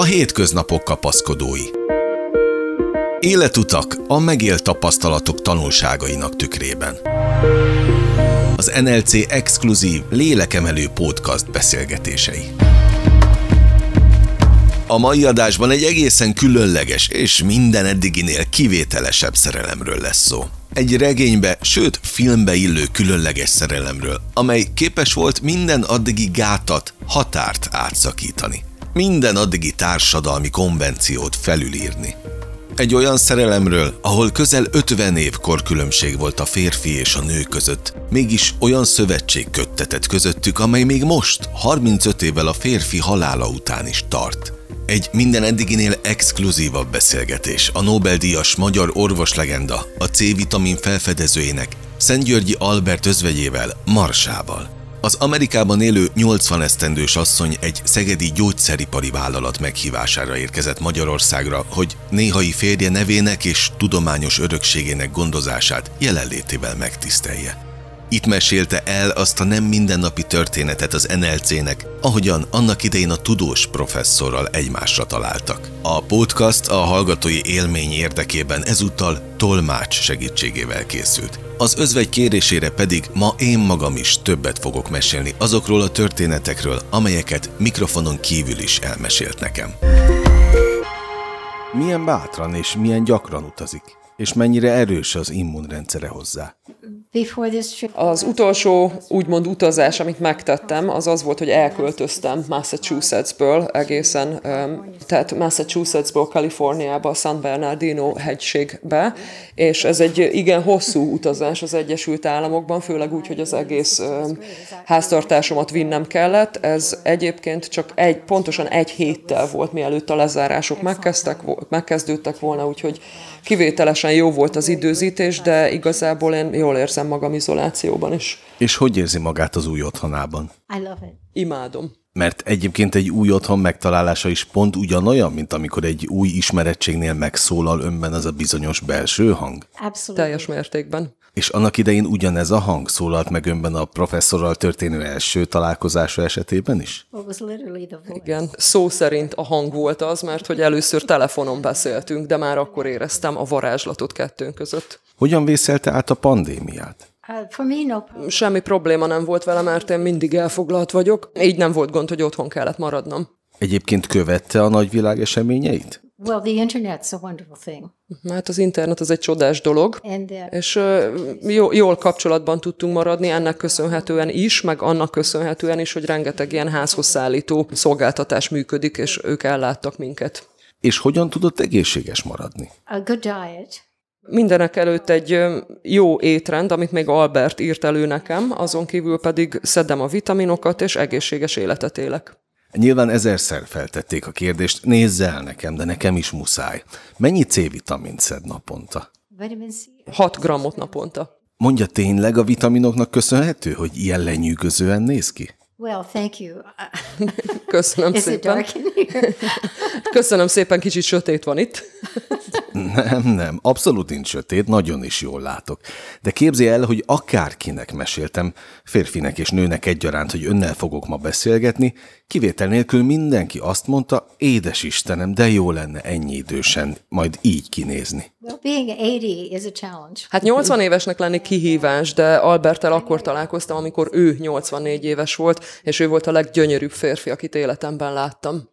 A hétköznapok kapaszkodói. Életutak a megélt tapasztalatok tanulságainak tükrében. Az NLC exkluzív lélekemelő podcast beszélgetései. A mai adásban egy egészen különleges és minden eddiginél kivételesebb szerelemről lesz szó. Egy regénybe, sőt filmbe illő különleges szerelemről, amely képes volt minden addigi gátat, határt átszakítani. Minden addigi társadalmi konvenciót felülírni. Egy olyan szerelemről, ahol közel 50 év korkülönbség volt a férfi és a nő között, mégis olyan szövetség köttetett közöttük, amely még most, 35 évvel a férfi halála után is tart. Egy minden eddiginél exkluzívabb beszélgetés a Nobel-díjas magyar orvoslegenda, a C-vitamin felfedezőjének, Szentgyörgyi Albert özvegyével, Marsával. Az Amerikában élő 80 esztendős asszony egy szegedi gyógyszeripari vállalat meghívására érkezett Magyarországra, hogy néhai férje nevének és tudományos örökségének gondozását jelenlétével megtisztelje. Itt mesélte el azt a nem mindennapi történetet az NLC-nek, ahogyan annak idején a tudós professzorral egymásra találtak. A podcast a hallgatói élmény érdekében ezúttal tolmács segítségével készült. Az özvegy kérésére pedig ma én magam is többet fogok mesélni azokról a történetekről, amelyeket mikrofonon kívül is elmesélt nekem. Milyen bátran és milyen gyakran utazik? És mennyire erős az immunrendszere hozzá? Az utolsó úgymond utazás, amit megtettem, az az volt, hogy elköltöztem Massachusettsből egészen, tehát Massachusettsból Kaliforniába, a San Bernardino hegységbe, és ez egy igen hosszú utazás az Egyesült Államokban, főleg úgy, hogy az egész háztartásomat vinnem kellett. Ez egyébként csak egy, pontosan egy héttel volt, mielőtt a lezárások megkezdtek, megkezdődtek volna, úgyhogy kivételesen jó volt az időzítés, de igazából én jól érzem magam izolációban is. És hogy érzi magát az új otthonában? I love it. Imádom. Mert egyébként egy új otthon megtalálása is pont ugyanolyan, mint amikor egy új ismerettségnél megszólal önben az a bizonyos belső hang? Abszolút. Teljes mértékben. És annak idején ugyanez a hang szólalt meg önben a professzorral történő első találkozása esetében is? Igen, szó szerint a hang volt az, mert hogy először telefonon beszéltünk, de már akkor éreztem a varázslatot kettőnk között. Hogyan vészelte át a pandémiát? Semmi probléma nem volt vele, mert én mindig elfoglalt vagyok. Így nem volt gond, hogy otthon kellett maradnom. Egyébként követte a nagyvilág eseményeit? Well, the internet's a wonderful thing. Hát az internet az egy csodás dolog, uh, és uh, jól kapcsolatban tudtunk maradni ennek köszönhetően is, meg annak köszönhetően is, hogy rengeteg ilyen házhoz szállító szolgáltatás működik, és ők elláttak minket. És hogyan tudott egészséges maradni? A good diet. Mindenek előtt egy jó étrend, amit még Albert írt elő nekem, azon kívül pedig szedem a vitaminokat, és egészséges életet élek. Nyilván ezerszer feltették a kérdést, nézz el nekem, de nekem is muszáj. Mennyi C-vitamint szed naponta? 6 grammot naponta. Mondja tényleg a vitaminoknak köszönhető, hogy ilyen lenyűgözően néz ki? Well, thank you. Köszönöm Is szépen. Köszönöm szépen, kicsit sötét van itt. Nem, nem, abszolút nincs sötét, nagyon is jól látok. De képzi el, hogy akárkinek meséltem, férfinek és nőnek egyaránt, hogy önnel fogok ma beszélgetni, kivétel nélkül mindenki azt mondta, édes Istenem, de jó lenne ennyi idősen majd így kinézni. Hát 80 évesnek lenni kihívás, de Albertel akkor találkoztam, amikor ő 84 éves volt, és ő volt a leggyönyörűbb férfi, akit életemben láttam.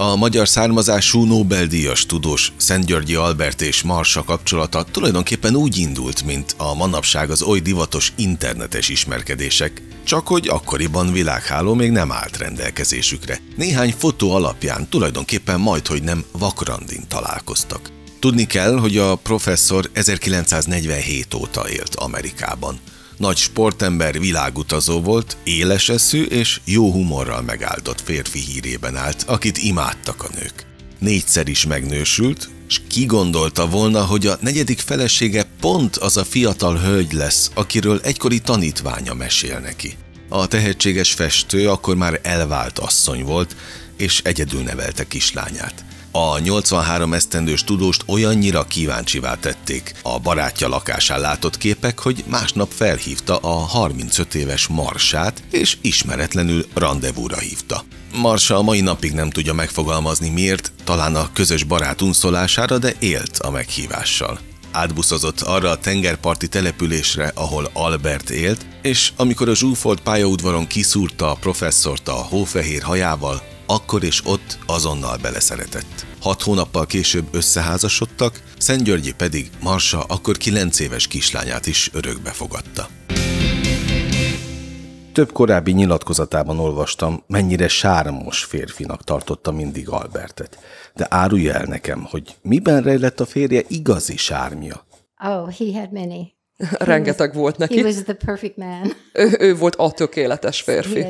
A magyar származású Nobel-díjas tudós Szentgyörgyi Albert és Marsa kapcsolata tulajdonképpen úgy indult, mint a manapság az oly divatos internetes ismerkedések, csak hogy akkoriban világháló még nem állt rendelkezésükre. Néhány fotó alapján tulajdonképpen majd, hogy nem vakrandin találkoztak. Tudni kell, hogy a professzor 1947 óta élt Amerikában. Nagy sportember, világutazó volt, éles eszű és jó humorral megáldott férfi hírében állt, akit imádtak a nők. Négyszer is megnősült, és ki gondolta volna, hogy a negyedik felesége pont az a fiatal hölgy lesz, akiről egykori tanítványa mesél neki. A tehetséges festő akkor már elvált asszony volt, és egyedül nevelte kislányát. A 83 esztendős tudóst olyannyira kíváncsivá tették a barátja lakásán látott képek, hogy másnap felhívta a 35 éves Marsát, és ismeretlenül rendezvúra hívta. Marsa a mai napig nem tudja megfogalmazni miért, talán a közös barát unszolására, de élt a meghívással. Átbuszozott arra a tengerparti településre, ahol Albert élt, és amikor a zsúfolt pályaudvaron kiszúrta a professzort a hófehér hajával, akkor és ott azonnal beleszeretett. Hat hónappal később összeházasodtak, Szentgyörgyi pedig Marsa akkor kilenc éves kislányát is örökbe fogadta. Több korábbi nyilatkozatában olvastam, mennyire sármos férfinak tartotta mindig Albertet. De árulja el nekem, hogy miben rejlett a férje igazi sármja. Oh, he had many. Rengeteg volt He neki. was the perfect man. Ő, ő volt a tökéletes férfi.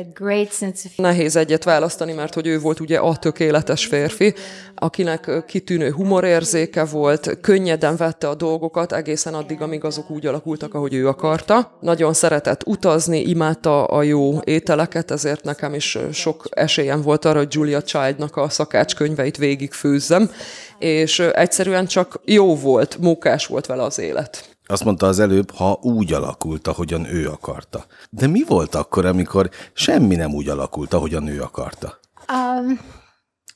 Nehéz egyet választani, mert hogy ő volt ugye a tökéletes férfi, akinek kitűnő humorérzéke volt, könnyeden vette a dolgokat egészen addig, amíg azok úgy alakultak, ahogy ő akarta. Nagyon szeretett utazni, imádta a jó ételeket, ezért nekem is sok esélyem volt arra, hogy Julia Childnak a szakácskönyveit végigfőzzem, és egyszerűen csak jó volt, mókás volt vele az élet. Azt mondta az előbb, ha úgy alakult, ahogyan ő akarta. De mi volt akkor, amikor semmi nem úgy alakult, ahogyan ő akarta? um,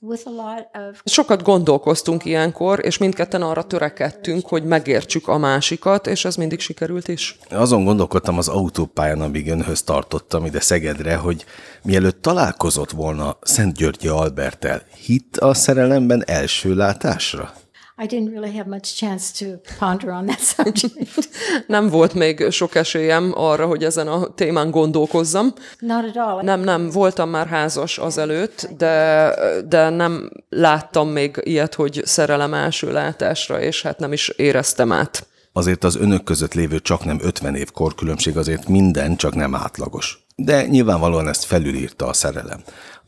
of Sokat gondolkoztunk ilyenkor, és mindketten arra törekedtünk, hogy megértsük a másikat, és ez mindig sikerült is. Azon gondolkodtam az autópályán, amíg önhöz tartottam ide Szegedre, hogy mielőtt találkozott volna Szent Györgyi Albertel, hitt a szerelemben első látásra? I didn't really have much chance to ponder on that subject. Nem volt még sok esélyem arra, hogy ezen a témán gondolkozzam. Not at all. Nem, nem, voltam már házas azelőtt, de, de nem láttam még ilyet, hogy szerelem első látásra, és hát nem is éreztem át. Azért az önök között lévő csak nem 50 év korkülönbség azért minden, csak nem átlagos. De nyilvánvalóan ezt felülírta a szerelem.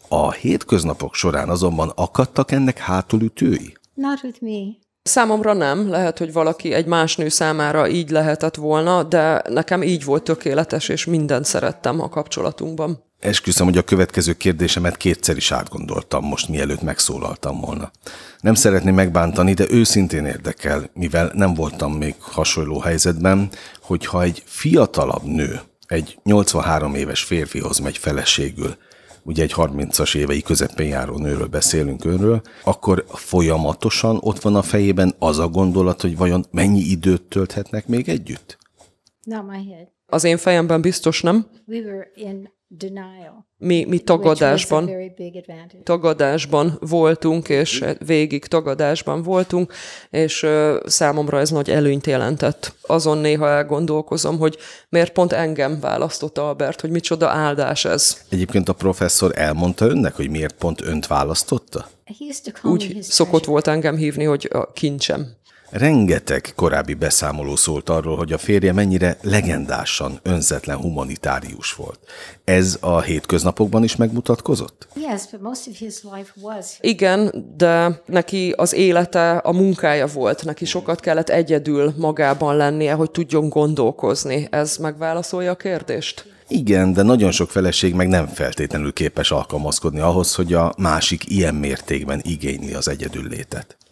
A hétköznapok során azonban akadtak ennek hátulütői? Not with me. Számomra nem, lehet, hogy valaki egy más nő számára így lehetett volna, de nekem így volt tökéletes, és mindent szerettem a kapcsolatunkban. Esküszöm, hogy a következő kérdésemet kétszer is átgondoltam most, mielőtt megszólaltam volna. Nem szeretném megbántani, de őszintén érdekel, mivel nem voltam még hasonló helyzetben, hogyha egy fiatalabb nő egy 83 éves férfihoz megy feleségül, ugye egy 30-as évei közepén járó nőről beszélünk önről, akkor folyamatosan ott van a fejében az a gondolat, hogy vajon mennyi időt tölthetnek még együtt? Not my head. Az én fejemben biztos nem. We were in Mi, mi tagadásban tagadásban voltunk, és végig tagadásban voltunk, és ö, számomra ez nagy előnyt jelentett. Azon néha elgondolkozom, hogy miért pont engem választott Albert, hogy micsoda áldás ez. Egyébként a professzor elmondta önnek, hogy miért pont önt választotta? Úgy szokott volt engem hívni, hogy a kincsem. Rengeteg korábbi beszámoló szólt arról, hogy a férje mennyire legendásan önzetlen humanitárius volt. Ez a hétköznapokban is megmutatkozott? Igen, de neki az élete, a munkája volt, neki sokat kellett egyedül magában lennie, hogy tudjon gondolkozni. Ez megválaszolja a kérdést? Igen, de nagyon sok feleség meg nem feltétlenül képes alkalmazkodni ahhoz, hogy a másik ilyen mértékben igényli az egyedül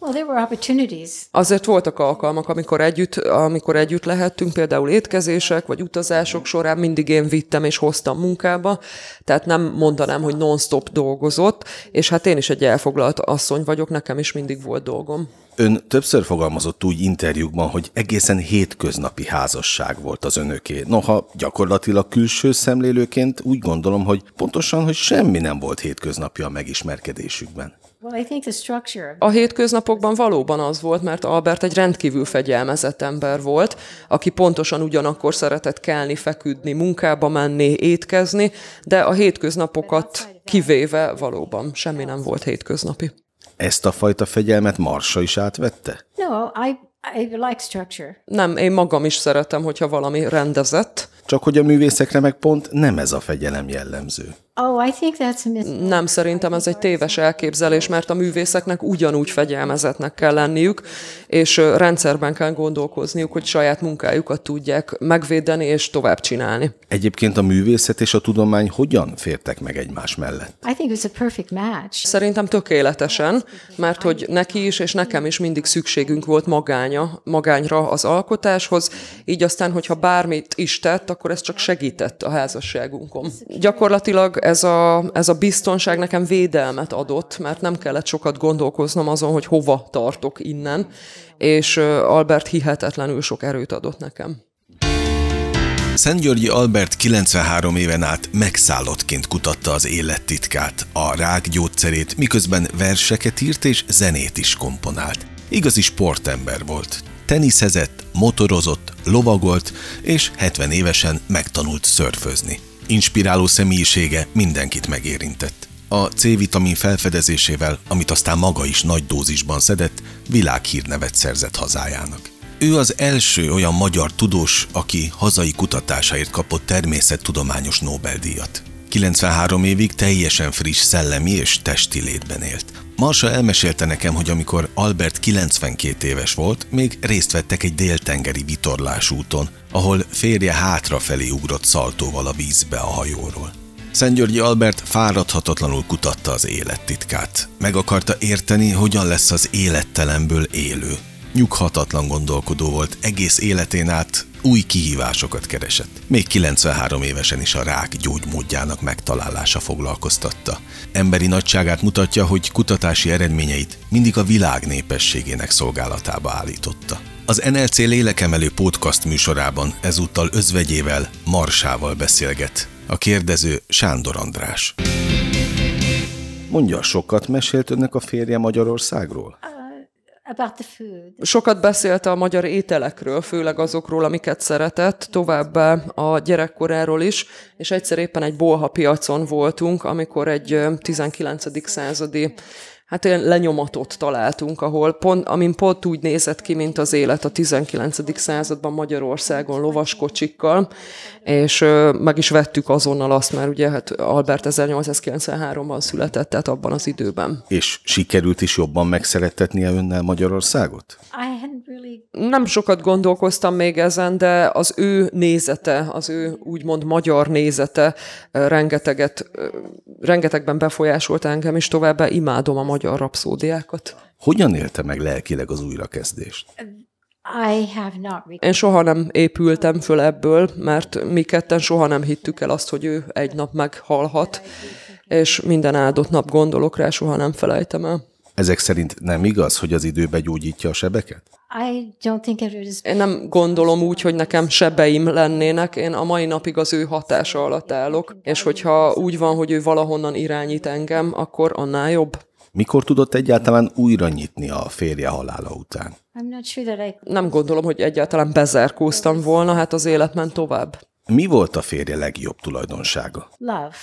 létet. Well, there were opportunities. Azért voltak alkalmak, amikor együtt, amikor együtt lehettünk, például étkezések vagy utazások során mindig én vittem és hoztam munkába, tehát nem mondanám, hogy non-stop dolgozott, és hát én is egy elfoglalt asszony vagyok, nekem is mindig volt dolgom. Ön többször fogalmazott úgy interjúkban, hogy egészen hétköznapi házasság volt az önöké. Noha gyakorlatilag külső szemlélőként úgy gondolom, hogy pontosan, hogy semmi nem volt hétköznapi a megismerkedésükben. Well, I hétköznapokban valóban az volt, mert Albert egy rendkívül fegyelmezett ember volt, aki pontosan ugyanakkor szeretett kelni, feküdni, munkába menni, étkezni, de a hétköznapokat kivéve valóban semmi nem volt hétköznapi. Ezt a fajta fegyelmet Marsa is átvette? No, I I like structure. Nem, én magam is szeretem, hogyha valami rendezett, Csak hogy a művészekre meg pont nem ez a fegyelem jellemző. Oh. Nem, szerintem ez egy téves elképzelés, mert a művészeknek ugyanúgy fegyelmezetnek kell lenniük, és rendszerben kell gondolkozniuk, hogy saját munkájukat tudják megvédeni és tovább csinálni. Egyébként a művészet és a tudomány hogyan fértek meg egymás mellett? Szerintem tökéletesen, mert hogy neki is és nekem is mindig szükségünk volt magánya, magányra az alkotáshoz, így aztán, hogyha bármit is tett, akkor ez csak segített a házasságunkon. Gyakorlatilag ez a, ez a biztonság nekem védelmet adott, mert nem kellett sokat gondolkoznom azon, hogy hova tartok innen, és Albert hihetetlenül sok erőt adott nekem. Szentgyörgyi Albert 93 éven át megszállottként kutatta az élet titkát, a rák gyógyszerét, miközben verseket írt és zenét is komponált. Igazi sportember volt. Teniszezett, motorozott, lovagolt, és 70 évesen megtanult szörfözni. Inspiráló személyisége mindenkit megérintett. A C-vitamin felfedezésével, amit aztán maga is nagy dózisban szedett, világhírnevet szerzett hazájának. Ő az első olyan magyar tudós, aki hazai kutatásáért kapott természettudományos Nobel-díjat. 93 évig teljesen friss szellemi és testi létben élt. Marsa elmesélte nekem, hogy amikor Albert 92 éves volt, még részt vettek egy déltengeri vitorlásúton, ahol férje hátrafelé ugrott szaltóval a vízbe a hajóról. Szentgyörgyi Albert fáradhatatlanul kutatta az élet titkát. Meg akarta érteni, hogyan lesz az élettelenből élő. Nyughatatlan gondolkodó volt, egész életén át új kihívásokat keresett. Még 93 évesen is a rák gyógymódjának megtalálása foglalkoztatta. Emberi nagyságát mutatja, hogy kutatási eredményeit mindig a világ népességének szolgálatába állította. Az NLC lélekemelő podcast műsorában ezúttal özvegyével, Marsával beszélget. A kérdező Sándor András. Mondja, sokat mesélt önnek a férje Magyarországról? Sokat beszélt a magyar ételekről, főleg azokról, amiket szeretett, továbbá a gyerekkoráról is, és egyszer éppen egy bolha piacon voltunk, amikor egy ö, 19. századi hát ilyen lenyomatot találtunk, ahol pont, amin pont úgy nézett ki, mint az élet a 19. században Magyarországon lovaskocsikkal, és ö, meg is vettük azonnal azt, mert ugye hát Albert 1893-ban született, tehát abban az időben. És sikerült is jobban megszerettetnie önnel Magyarországot? Nem sokat gondolkoztam még ezen, de az ő nézete, az ő úgymond magyar nézete rengeteget, rengetegben befolyásolt engem, és továbbá imádom a magyar rapszódiákat. Hogyan élte meg lelkileg az újrakezdést? I have not. Re- Én soha nem épültem föl ebből, mert mi ketten soha nem hittük el azt, hogy ő egy nap meghalhat, és minden áldott nap gondolok rá, soha nem felejtem el. Ezek szerint nem igaz, hogy az idő begyógyítja a sebeket? Én nem gondolom úgy, hogy nekem sebeim lennének, én a mai napig az ő hatása alatt állok, és hogyha úgy van, hogy ő valahonnan irányít engem, akkor annál jobb. Mikor tudott egyáltalán újra nyitni a férje halála után? Nem gondolom, hogy egyáltalán bezárkóztam volna, hát az élet ment tovább. Mi volt a férje legjobb tulajdonsága? Love,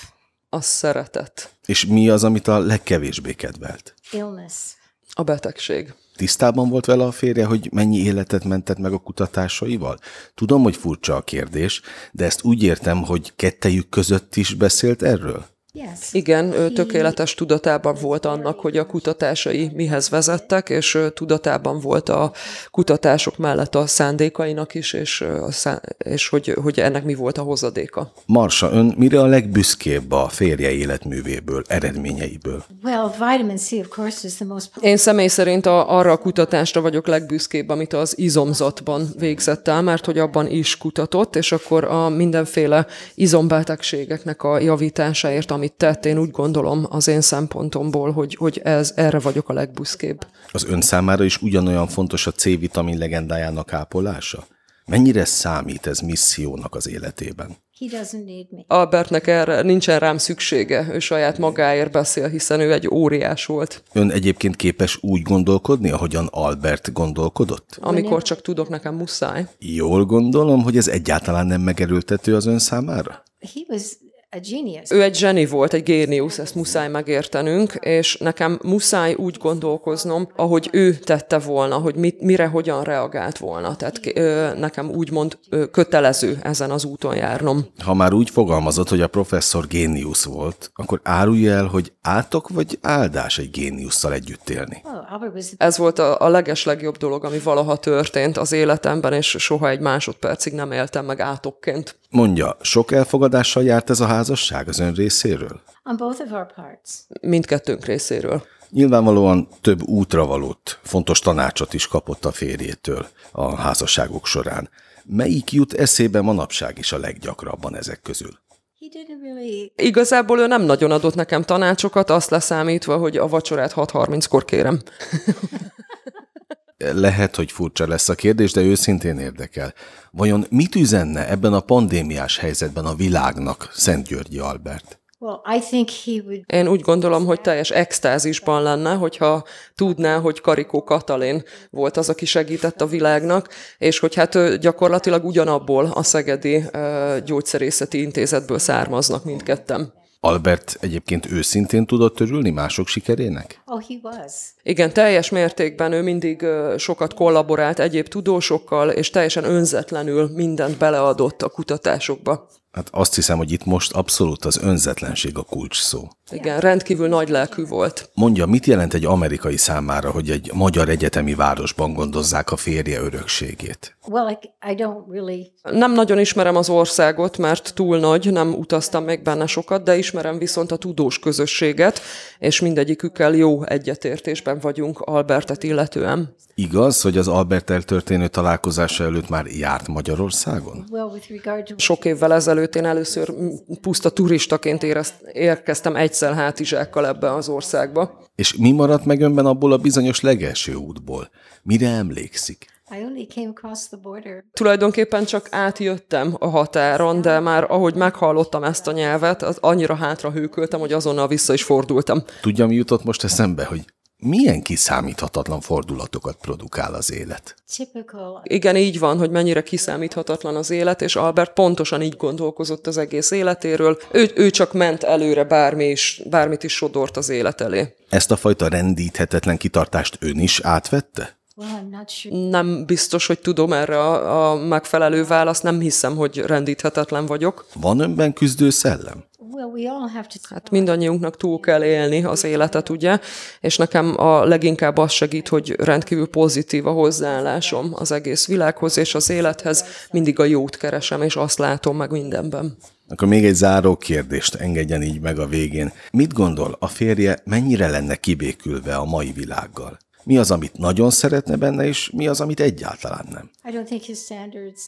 A szeretet, És mi az, amit a legkevésbé kedvelt? illness. a betegség. Tisztában volt vele a férje, hogy mennyi életet mentett meg a kutatásaival? Tudom, hogy furcsa a kérdés, de ezt úgy értem, hogy kettejük között is beszélt erről? Yes. Igen, ő tökéletes tudatában volt annak, hogy a kutatásai mihez vezettek, és tudatában volt a kutatások mellett a szándékainak is, és, a szá- és hogy, hogy ennek mi volt a hozadéka. Marsa, ön mire a legbüszkébb a férje életművéből, eredményeiből? Well, vitamin C, of course, is the most. Én személy szerint a, arra a kutatásra vagyok legbüszkébb, amit az izomzatban végzett el, mert hogy abban is kutatott, és akkor a mindenféle izombetegségeknek a javításáért, amit tett, én úgy gondolom az én szempontomból, hogy, hogy ez, erre vagyok a legbüszkébb. Az ön számára is ugyanolyan fontos a C-vitamin legendájának ápolása? Mennyire számít ez missziónak az életében? Albertnek erre nincsen rám szüksége, ő saját magáért beszél, hiszen ő egy óriás volt. Ön egyébként képes úgy gondolkodni, ahogyan Albert gondolkodott? Amikor csak tudok, nekem muszáj. Jól gondolom, hogy ez egyáltalán nem megerőltető az ön számára? He was. Ő egy zseni volt, egy géniusz, ezt muszáj megértenünk, és nekem muszáj úgy gondolkoznom, ahogy ő tette volna, hogy mit, mire, hogyan reagált volna. Tehát ö, nekem úgymond ö, kötelező ezen az úton járnom. Ha már úgy fogalmazott, hogy a professzor géniusz volt, akkor árulja el, hogy átok vagy áldás egy géniusszal együtt élni. Oh, Ez volt a, a legeslegjobb dolog, ami valaha történt az életemben, és soha egy másodpercig nem éltem meg átokként. Mondja, sok elfogadással járt ez a házasság az ön részéről? on both of our parts. Mindkettőnk részéről. Nyilvánvalóan több útravalót, fontos tanácsot is kapott a férjétől a házasságok során. Melyik jut eszébe manapság is a leggyakrabban ezek közül? Igazából ő nem nagyon adott nekem tanácsokat, azt leszámítva, hogy a vacsorát 6.30-kor kérem. Lehet, hogy furcsa lesz a kérdés, de őszintén érdekel. Vajon mit üzenne ebben a pandémiás helyzetben a világnak Szent Györgyi Albert? Én úgy gondolom, hogy teljes extázisban lenne, hogyha tudná, hogy Karikó Katalin volt az, aki segített a világnak, és hogy hát ő gyakorlatilag ugyanabból a Szegedi gyógyszerészeti intézetből származnak mindketten. Albert egyébként őszintén tudott örülni mások sikerének? oh he was. Igen, teljes mértékben ő mindig sokat kollaborált egyéb tudósokkal, és teljesen önzetlenül mindent beleadott a kutatásokba. Hát azt hiszem, hogy itt most abszolút az önzetlenség a kulcs szó. Igen, rendkívül nagy lelkű volt. Mondja, mit jelent egy amerikai számára, hogy egy magyar egyetemi városban gondozzák a férje örökségét? Well, I, don't really Nem nagyon ismerem az országot, mert túl nagy, nem utaztam még benne sokat, de ismerem viszont a tudós közösséget, és mindegyikükkel jó egyetértésben vagyunk Albertet illetően. Igaz, hogy az Albertel történő találkozása előtt már járt Magyarországon? well with regard to Sok évvel ezelőtt én először puszta turistaként érezt, érkeztem egyszer hátizsákkal ebbe az országba. És mi maradt meg önben abból a bizonyos legelső útból? Mire emlékszik? I only came across the border. Tulajdonképpen csak átjöttem a határon, de már ahogy meghallottam ezt a nyelvet, az annyira hátra hőköltem, hogy azonnal vissza is fordultam. Tudja, mi jutott most eszembe, hogy milyen kiszámíthatatlan fordulatokat produkál az élet? Typical Igen, így van, hogy mennyire kiszámíthatatlan az élet, és Albert pontosan így gondolkozott az egész életéről. Ő, ő csak ment előre, bármi is, bármit is sodort az élet elé. Ezt a fajta rendíthetetlen kitartást ön is átvette? well, I'm not sure. Nem biztos, hogy tudom erre a, a megfelelő választ, nem hiszem, hogy rendíthetetlen vagyok. Van önben küzdő szellem? Hát mindannyiunknak túl kell élni az életet, ugye? És nekem a leginkább az segít, hogy rendkívül pozitív a hozzáállásom az egész világhoz és az élethez. Mindig a jót keresem, és azt látom meg mindenben. Akkor még egy záró kérdést engedjen így meg a végén. Mit gondol, a férje mennyire lenne kibékülve a mai világgal? Mi az, amit nagyon szeretne benne, és mi az, amit egyáltalán nem?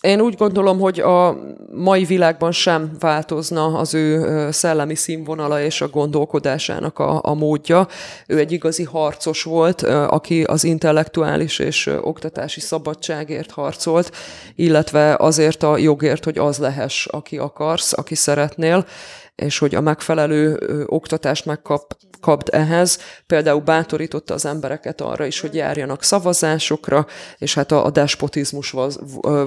Én úgy gondolom, hogy a mai világban sem változna az ő szellemi színvonala és a gondolkodásának a, a módja. Ő egy igazi harcos volt, aki az intellektuális és oktatási szabadságért harcolt, illetve azért a jogért, hogy az lehess, aki akarsz, aki szeretnél és hogy a megfelelő ö, oktatást megkap, kapd ehhez. Például bátorította az embereket arra is, hogy járjanak szavazásokra, és hát a, a despotizmus vaz,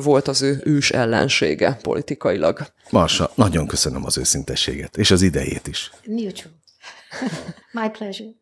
volt az ő ős ellensége politikailag. Marsa, nagyon köszönöm az őszintességet, és az idejét is. mutual. My pleasure.